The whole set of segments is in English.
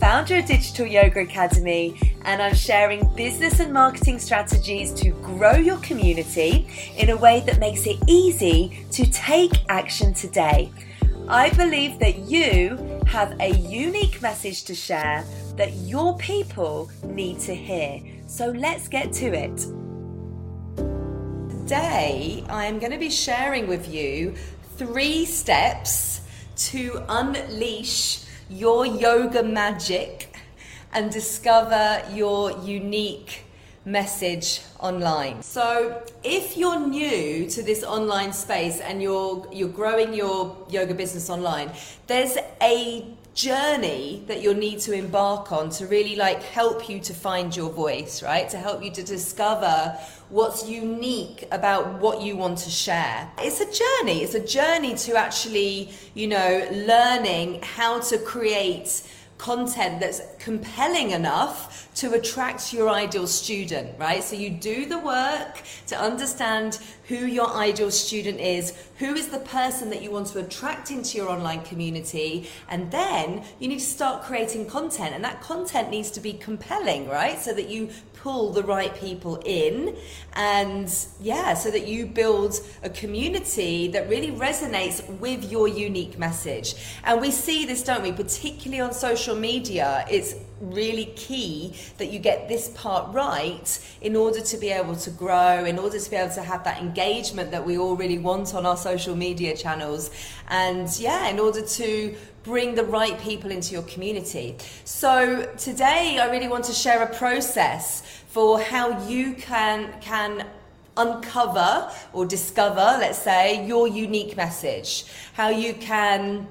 founder of Digital Yoga Academy, and I'm sharing business and marketing strategies to grow your community in a way that makes it easy to take action today. I believe that you have a unique message to share that your people need to hear. So let's get to it. Today, I am going to be sharing with you three steps to unleash your yoga magic and discover your unique message online. So, if you're new to this online space and you're you're growing your yoga business online, there's a journey that you'll need to embark on to really like help you to find your voice, right? To help you to discover what's unique about what you want to share. It's a journey. It's a journey to actually, you know, learning how to create content that's compelling enough to attract your ideal student, right? So you do the work to understand who your ideal student is, who is the person that you want to attract into your online community, and then you need to start creating content. And that content needs to be compelling, right? So that you pull the right people in and yeah so that you build a community that really resonates with your unique message and we see this don't we particularly on social media it's really key that you get this part right in order to be able to grow, in order to be able to have that engagement that we all really want on our social media channels. And yeah, in order to bring the right people into your community. So today I really want to share a process for how you can can uncover or discover, let's say, your unique message. How you can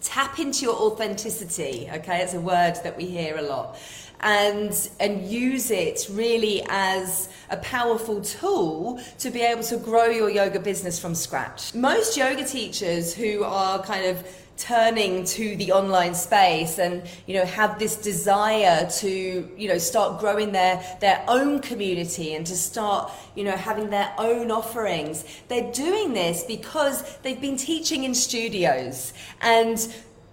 tap into your authenticity okay it's a word that we hear a lot and and use it really as a powerful tool to be able to grow your yoga business from scratch most yoga teachers who are kind of turning to the online space and you know have this desire to you know start growing their their own community and to start you know having their own offerings. They're doing this because they've been teaching in studios. And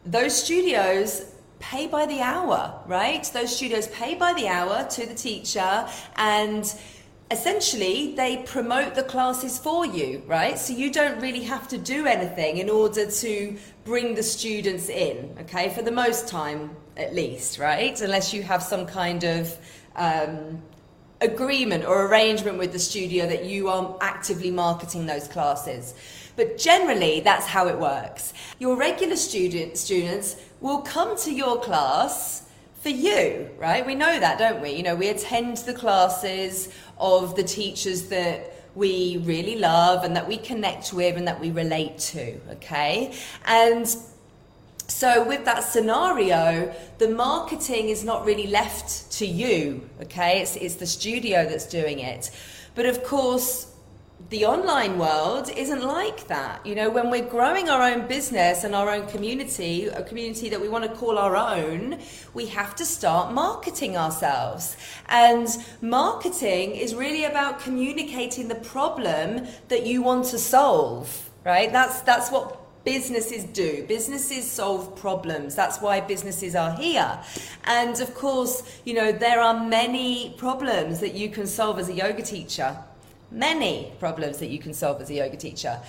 those studios pay by the hour right? Those studios pay by the hour to the teacher and essentially they promote the classes for you, right? So you don't really have to do anything in order to bring the students in, okay, for the most time at least, right? Unless you have some kind of um, agreement or arrangement with the studio that you are actively marketing those classes. But generally, that's how it works. Your regular student, students will come to your class for you, right? We know that, don't we? You know, we attend the classes of the teachers that we really love and that we connect with and that we relate to, okay? And so, with that scenario, the marketing is not really left to you, okay? It's, it's the studio that's doing it. But of course, the online world isn't like that. You know, when we're growing our own business and our own community, a community that we want to call our own, we have to start marketing ourselves. And marketing is really about communicating the problem that you want to solve, right? That's that's what businesses do. Businesses solve problems. That's why businesses are here. And of course, you know, there are many problems that you can solve as a yoga teacher many problems that you can solve as a yoga teacher.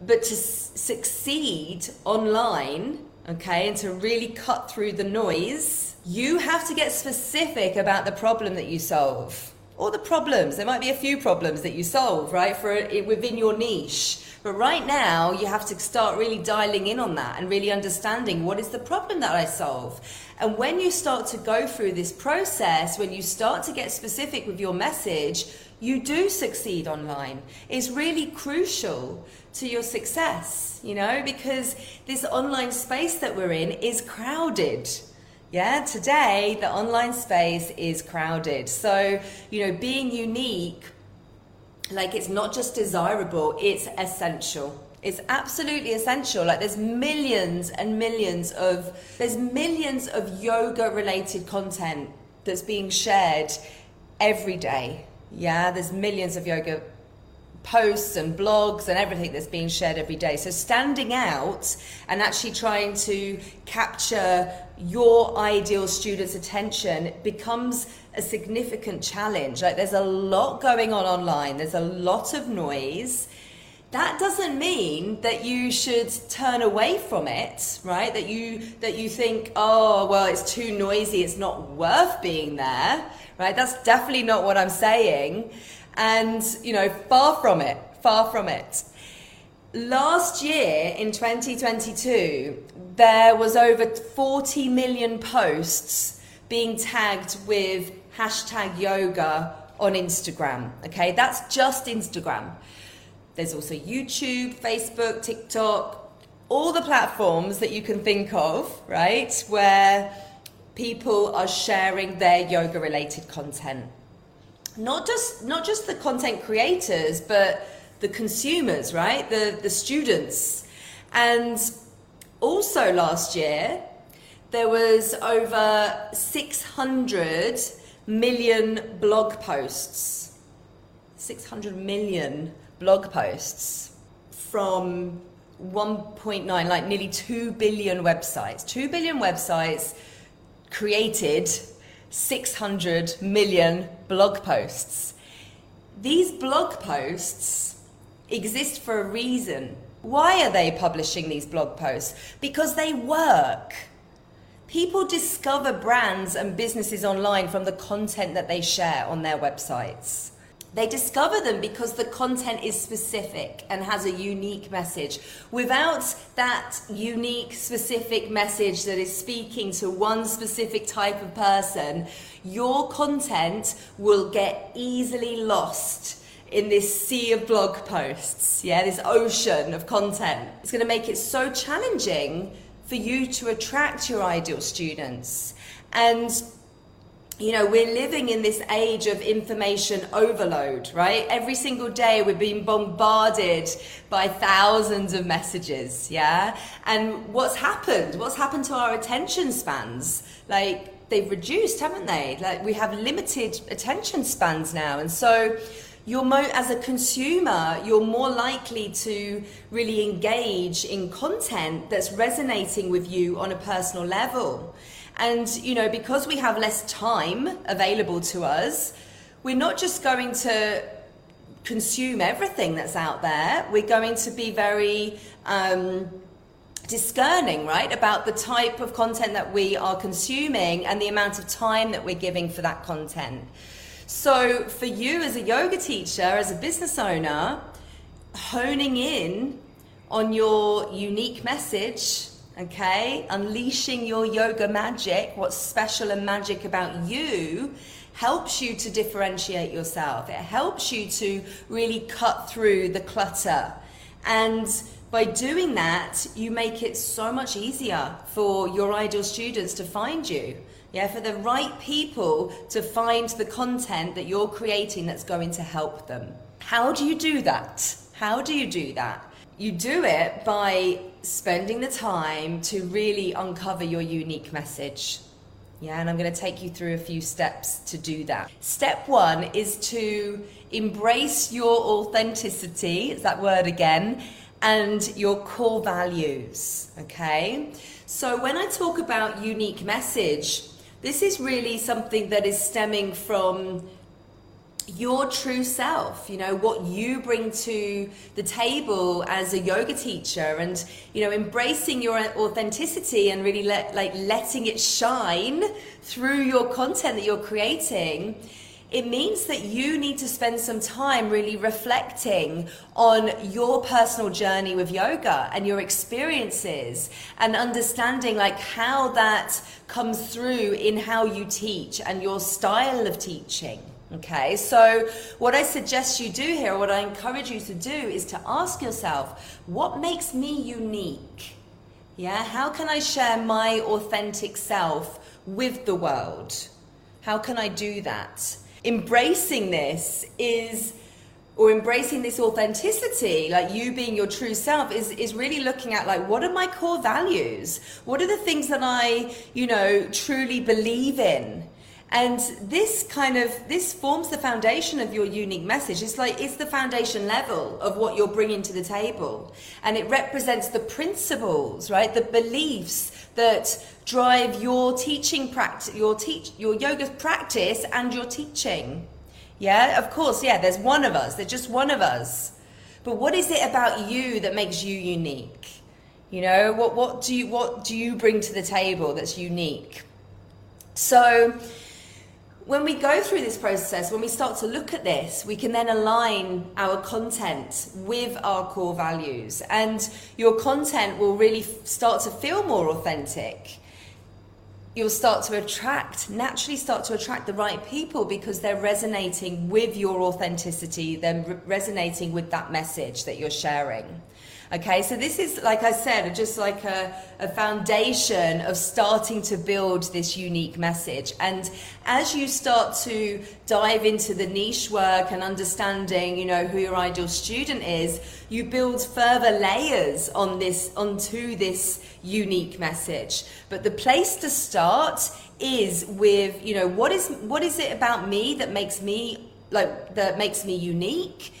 But to s- succeed online, okay, and to really cut through the noise, you have to get specific about the problem that you solve. Or the problems. There might be a few problems that you solve, right, for eh, within your niche. But right now, you have to start really dialing in on that and really understanding what is the problem that I solve. And when you start to go through this process, when you start to get specific with your message, you do succeed online It's really crucial to your success, you know, because this online space that we're in is crowded. Yeah, today the online space is crowded. So, you know, being unique like it's not just desirable, it's essential. It's absolutely essential. Like there's millions and millions of there's millions of yoga related content that's being shared every day. Yeah, there's millions of yoga posts and blogs and everything that's being shared every day. So standing out and actually trying to capture your ideal student's attention becomes a significant challenge. Like there's a lot going on online, there's a lot of noise. That doesn't mean that you should turn away from it, right? That you that you think, "Oh, well, it's too noisy, it's not worth being there." Right? That's definitely not what I'm saying. And, you know, far from it, far from it. Last year in 2022, there was over 40 million posts being tagged with hashtag yoga on Instagram. Okay, that's just Instagram. There's also YouTube, Facebook, TikTok, all the platforms that you can think of, right, where people are sharing their yoga related content not just not just the content creators, but the consumers, right? The the students. And also last year, there was over 600 million blog posts. 600 million blog posts from 1.9, like nearly 2 billion websites. 2 billion websites created 600 million blog posts. These blog posts exist for a reason. Why are they publishing these blog posts? Because they work. People discover brands and businesses online from the content that they share on their websites. They discover them because the content is specific and has a unique message. Without that unique, specific message that is speaking to one specific type of person, your content will get easily lost in this sea of blog posts, yeah, this ocean of content. It's going to make it so challenging for you to attract your ideal students. And you know, we're living in this age of information overload, right? Every single day we're being bombarded by thousands of messages, yeah? And what's happened? What's happened to our attention spans? Like, they've reduced, haven't they? Like, we have limited attention spans now. And so, you're mo- as a consumer, you're more likely to really engage in content that's resonating with you on a personal level. And, you know, because we have less time available to us, we're not just going to consume everything that's out there. We're going to be very um, discerning, right, about the type of content that we are consuming and the amount of time that we're giving for that content. So, for you as a yoga teacher, as a business owner, honing in on your unique message okay? Unleashing your yoga magic, what's special and magic about you, helps you to differentiate yourself. It helps you to really cut through the clutter. And by doing that, you make it so much easier for your ideal students to find you. Yeah, for the right people to find the content that you're creating that's going to help them. How do you do that? How do you do that? You do it by spending the time to really uncover your unique message. Yeah, and I'm going to take you through a few steps to do that. Step one is to embrace your authenticity, is that word again, and your core values. Okay? So when I talk about unique message, this is really something that is stemming from your true self you know what you bring to the table as a yoga teacher and you know embracing your authenticity and really let like letting it shine through your content that you're creating it means that you need to spend some time really reflecting on your personal journey with yoga and your experiences and understanding like how that comes through in how you teach and your style of teaching Okay, so what I suggest you do here, what I encourage you to do, is to ask yourself, what makes me unique? Yeah, how can I share my authentic self with the world? How can I do that? Embracing this is or embracing this authenticity like you being your true self is is really looking at like what are my core values what are the things that i you know truly believe in and this kind of this forms the foundation of your unique message it's like it's the foundation level of what you're bringing to the table and it represents the principles right the beliefs that drive your teaching practice your teach your yoga practice and your teaching yeah, of course, yeah, there's one of us, there's just one of us. But what is it about you that makes you unique? You know, what, what, do, you, what do you bring to the table that's unique? So, when we go through this process, when we start to look at this, we can then align our content with our core values, and your content will really start to feel more authentic. You'll start to attract, naturally start to attract the right people because they're resonating with your authenticity, they're re- resonating with that message that you're sharing. Okay, so this is, like I said, just like a, a foundation of starting to build this unique message. And as you start to dive into the niche work and understanding, you know, who your ideal student is, you build further layers on this, onto this unique message. But the place to start is with, you know, what is, what is it about me that makes me, like, that makes me unique?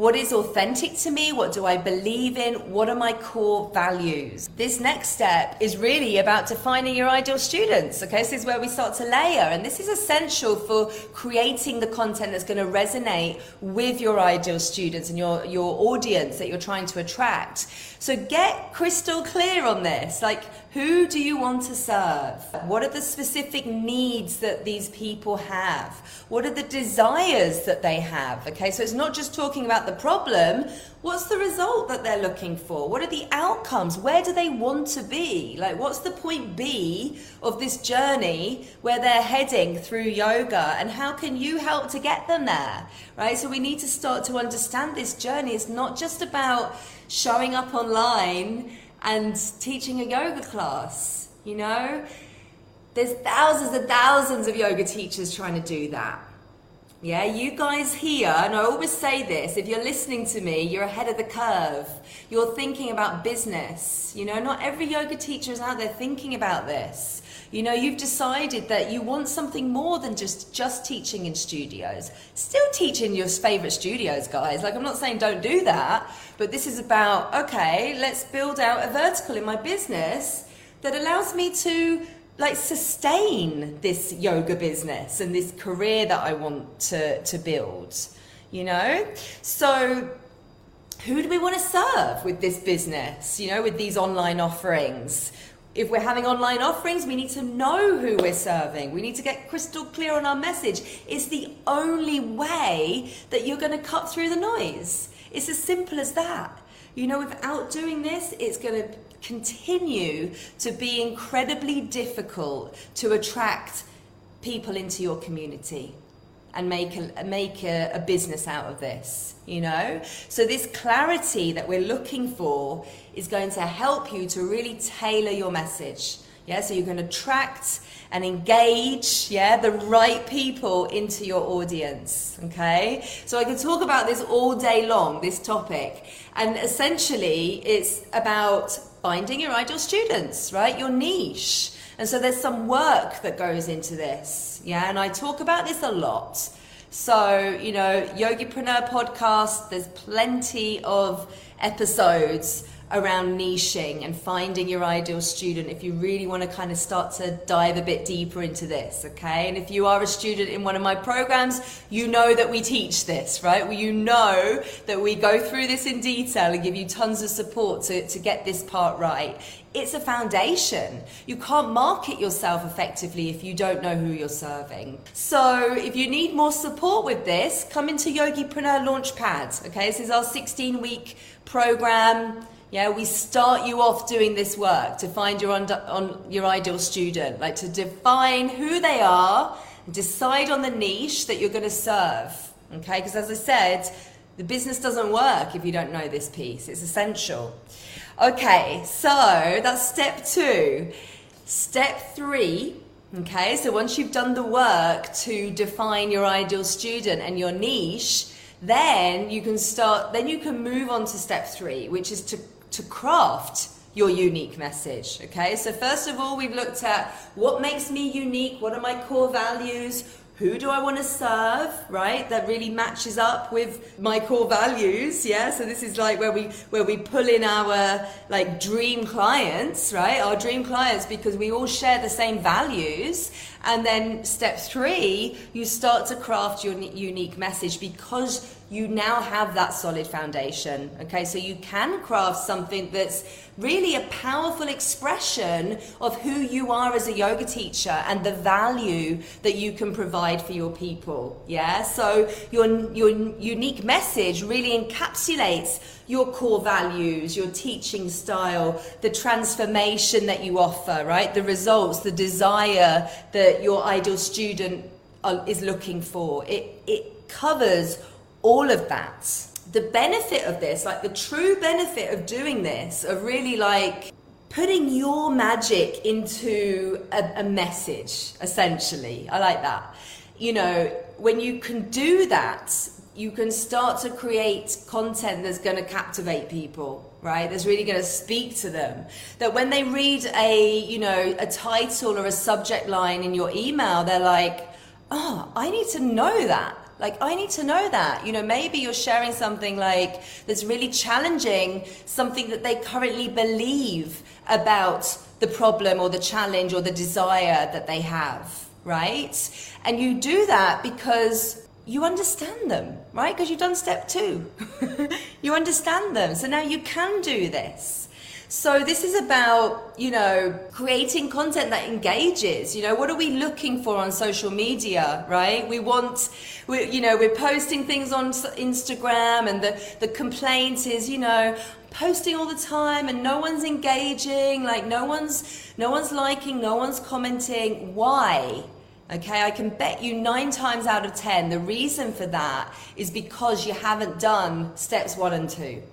What is authentic to me? What do I believe in? What are my core values? This next step is really about defining your ideal students. Okay, this is where we start to layer, and this is essential for creating the content that's going to resonate with your ideal students and your, your audience that you're trying to attract. So get crystal clear on this. Like, who do you want to serve? What are the specific needs that these people have? What are the desires that they have? Okay, so it's not just talking about the problem. What's the result that they're looking for? What are the outcomes? Where do they want to be? Like, what's the point B of this journey where they're heading through yoga? And how can you help to get them there? Right? So, we need to start to understand this journey. It's not just about showing up online and teaching a yoga class, you know? There's thousands and thousands of yoga teachers trying to do that. Yeah, you guys here, and I always say this if you're listening to me, you're ahead of the curve. You're thinking about business. You know, not every yoga teacher is out there thinking about this. You know, you've decided that you want something more than just just teaching in studios. Still teaching your favorite studios, guys. Like I'm not saying don't do that, but this is about okay, let's build out a vertical in my business that allows me to like sustain this yoga business and this career that I want to to build. You know? So who do we want to serve with this business, you know, with these online offerings? if we're having online offerings, we need to know who we're serving. We need to get crystal clear on our message. It's the only way that you're going to cut through the noise. It's as simple as that. You know, without doing this, it's going to continue to be incredibly difficult to attract people into your community and make a, make a, a, business out of this, you know? So, this clarity that we're looking for is going to help you to really tailor your message. Yeah, so you're going to attract and engage, yeah, the right people into your audience. Okay, so I can talk about this all day long, this topic, and essentially it's about finding your ideal students, right? Your niche. And so there's some work that goes into this. Yeah, and I talk about this a lot. So, you know, Yogipreneur podcast, there's plenty of episodes around niching and finding your ideal student if you really want to kind of start to dive a bit deeper into this, okay? And if you are a student in one of my programs, you know that we teach this, right? Well, you know that we go through this in detail and give you tons of support to, to get this part right. It's a foundation. You can't market yourself effectively if you don't know who you're serving. So, if you need more support with this, come into Yogipreneur Launchpad. Okay, this is our 16 week program yeah, we start you off doing this work to find your on your ideal student, like to define who they are, decide on the niche that you're going to serve. Okay, because as I said, the business doesn't work if you don't know this piece. It's essential. Okay, so that's step two. Step three. Okay, so once you've done the work to define your ideal student and your niche, then you can start, then you can move on to step three, which is to, to craft your unique message. Okay, so first of all, we've looked at what makes me unique, what are my core values, who do I want to serve, right? That really matches up with my core values. Yeah. So this is like where we where we pull in our like dream clients, right? Our dream clients because we all share the same values. And then step three, you start to craft your unique message because you now have that solid foundation. Okay, so you can craft something that's really a powerful expression of who you are as a yoga teacher and the value that you can provide for your people. Yeah, so your, your unique message really encapsulates your core values, your teaching style, the transformation that you offer, right? The results, the desire that your ideal student uh, is looking for. It, it covers all of that. The benefit of this, like the true benefit of doing this, of really like putting your magic into a, a message, essentially. I like that. You know, when you can do that, you can start to create content that's going to captivate people right that's really going to speak to them that when they read a you know a title or a subject line in your email they're like oh i need to know that like, I need to know that. You know, maybe you're sharing something like that's really challenging something that they currently believe about the problem or the challenge or the desire that they have, right? And you do that because you understand them, right? Because you've done step two. you understand them. So now you can do this. So this is about, you know, creating content that engages. You know, what are we looking for on social media, right? We want, we, you know, we're posting things on Instagram and the, the complaint is, you know, posting all the time and no one's engaging, like no one's, no one's liking, no one's commenting. Why? Okay, I can bet you nine times out of ten the reason for that is because you haven't done steps one and two.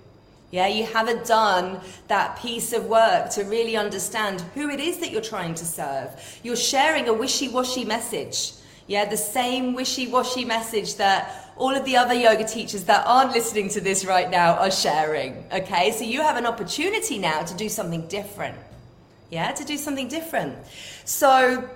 Yeah, you haven't done that piece of work to really understand who it is that you're trying to serve. You're sharing a wishy washy message. Yeah, the same wishy washy message that all of the other yoga teachers that aren't listening to this right now are sharing. Okay, so you have an opportunity now to do something different. Yeah, to do something different. So,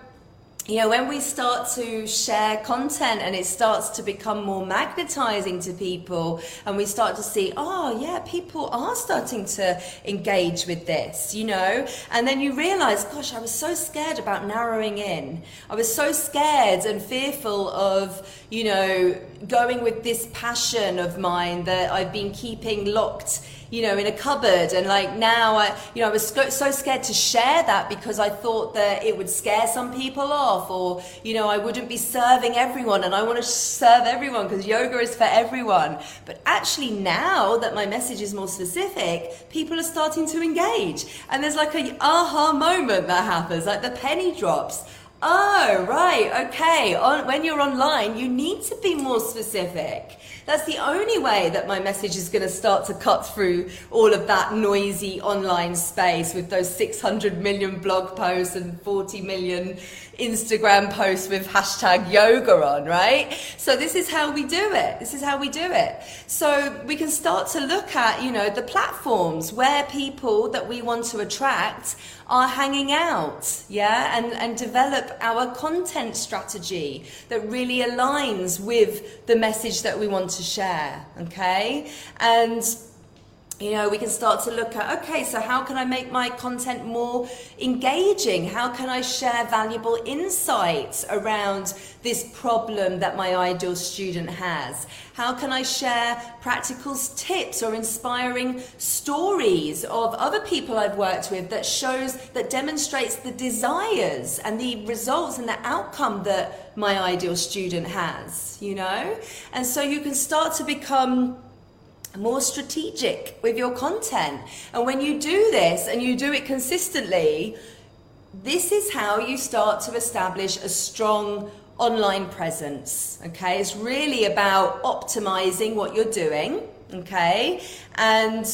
you know, when we start to share content and it starts to become more magnetizing to people, and we start to see, oh, yeah, people are starting to engage with this, you know, and then you realize, gosh, I was so scared about narrowing in. I was so scared and fearful of, you know, going with this passion of mine that I've been keeping locked you know, in a cupboard. And like now, I, you know, I was so scared to share that because I thought that it would scare some people off, or you know, I wouldn't be serving everyone, and I want to serve everyone because yoga is for everyone. But actually, now that my message is more specific, people are starting to engage, and there's like a aha moment that happens, like the penny drops. Oh, right, okay. On, when you're online, you need to be more specific. That's the only way that my message is going to start to cut through all of that noisy online space with those 600 million blog posts and 40 million Instagram posts with hashtag yoga on, right? So this is how we do it. This is how we do it. So we can start to look at, you know, the platforms where people that we want to attract are hanging out, yeah, and, and develop our content strategy that really aligns with the message that we want to share, okay? And you know, we can start to look at okay, so how can I make my content more engaging? How can I share valuable insights around this problem that my ideal student has? How can I share practical tips or inspiring stories of other people I've worked with that shows, that demonstrates the desires and the results and the outcome that my ideal student has, you know? And so you can start to become more strategic with your content. And when you do this and you do it consistently, this is how you start to establish a strong online presence. Okay, it's really about optimizing what you're doing. Okay, and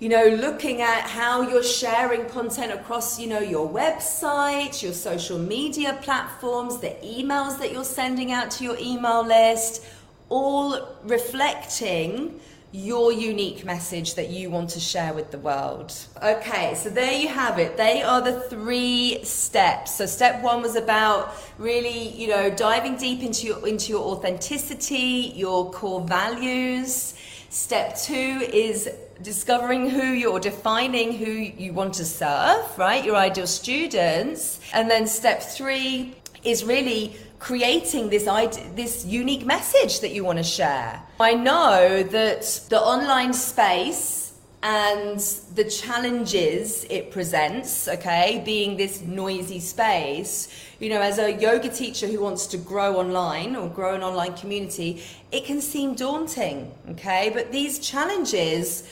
you know, looking at how you're sharing content across, you know, your website, your social media platforms, the emails that you're sending out to your email list all reflecting your unique message that you want to share with the world. Okay, so there you have it. They are the three steps. So step 1 was about really, you know, diving deep into your into your authenticity, your core values. Step 2 is discovering who you're defining who you want to serve, right? Your ideal students. And then step 3 is really creating this this unique message that you want to share. I know that the online space and the challenges it presents, okay, being this noisy space, you know, as a yoga teacher who wants to grow online or grow an online community, it can seem daunting, okay? But these challenges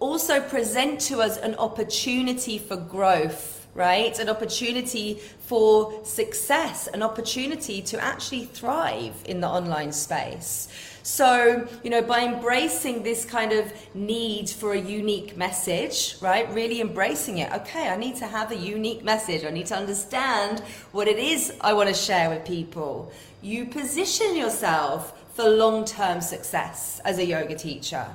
also present to us an opportunity for growth right? An opportunity for success, an opportunity to actually thrive in the online space. So, you know, by embracing this kind of need for a unique message, right? Really embracing it. Okay, I need to have a unique message. I need to understand what it is I want to share with people. You position yourself for long term success as a yoga teacher,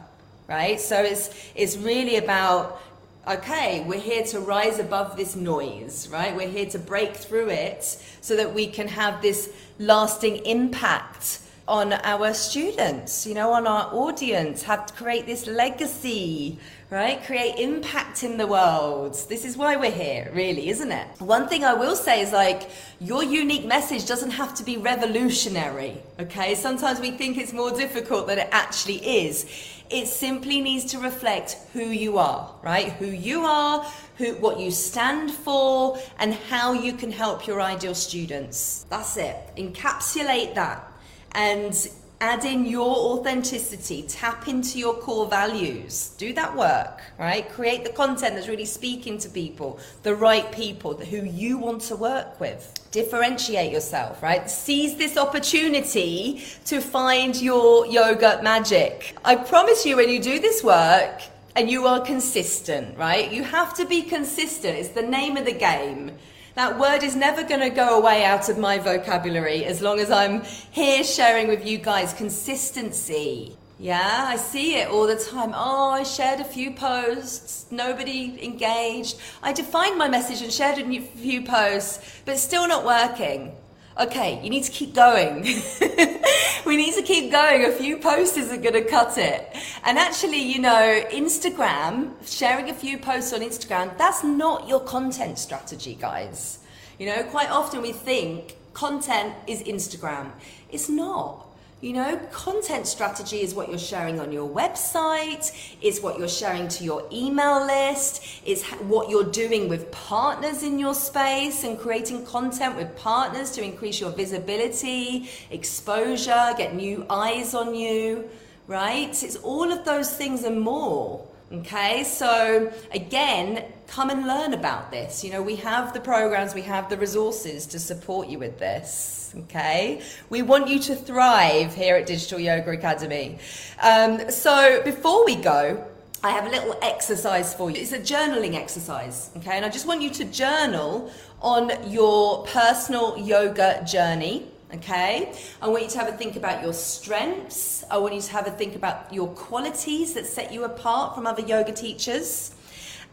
right? So it's, it's really about okay, we're here to rise above this noise, right? We're here to break through it so that we can have this lasting impact on our students, you know, on our audience, have to create this legacy, right? Create impact in the world. This is why we're here, really, isn't it? One thing I will say is like, your unique message doesn't have to be revolutionary, okay? Sometimes we think it's more difficult than it actually is. It simply needs to reflect who you are, right? Who you are, who, what you stand for, and how you can help your ideal students. That's it. Encapsulate that and add in your authenticity, tap into your core values, do that work, right? Create the content that's really speaking to people, the right people who you want to work with. Differentiate yourself, right? Seize this opportunity to find your yoga magic. I promise you, when you do this work, and you are consistent, right? You have to be consistent. It's the name of the game. That word is never going to go away out of my vocabulary as long as I'm here sharing with you guys consistency. Yeah, I see it all the time. Oh, I shared a few posts, nobody engaged. I defined my message and shared a few posts, but still not working okay, you need to keep going. we need to keep going. A few posts isn't going to cut it. And actually, you know, Instagram, sharing a few posts on Instagram, that's not your content strategy, guys. You know, quite often we think content is Instagram. It's not. You know, content strategy is what you're sharing on your website, it's what you're sharing to your email list, it's what you're doing with partners in your space and creating content with partners to increase your visibility, exposure, get new eyes on you, right? It's all of those things and more. Okay, so again, come and learn about this. You know, we have the programs, we have the resources to support you with this. Okay, we want you to thrive here at Digital Yoga Academy. Um, so before we go, I have a little exercise for you. It's a journaling exercise, okay? And I just want you to journal on your personal yoga journey okay? I want you to have a think about your strengths. I want you to have a think about your qualities that set you apart from other yoga teachers.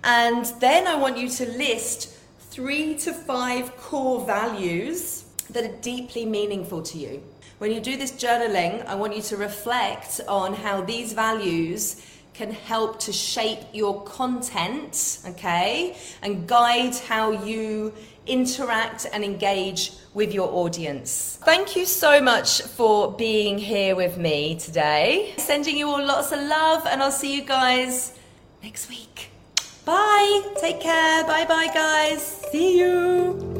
And then I want you to list three to five core values that are deeply meaningful to you. When you do this journaling, I want you to reflect on how these values can help to shape your content, okay, and guide how you interact and engage with your audience. Thank you so much for being here with me today. Sending you all lots of love, and I'll see you guys next week. Bye. Take care. Bye bye, guys. See you.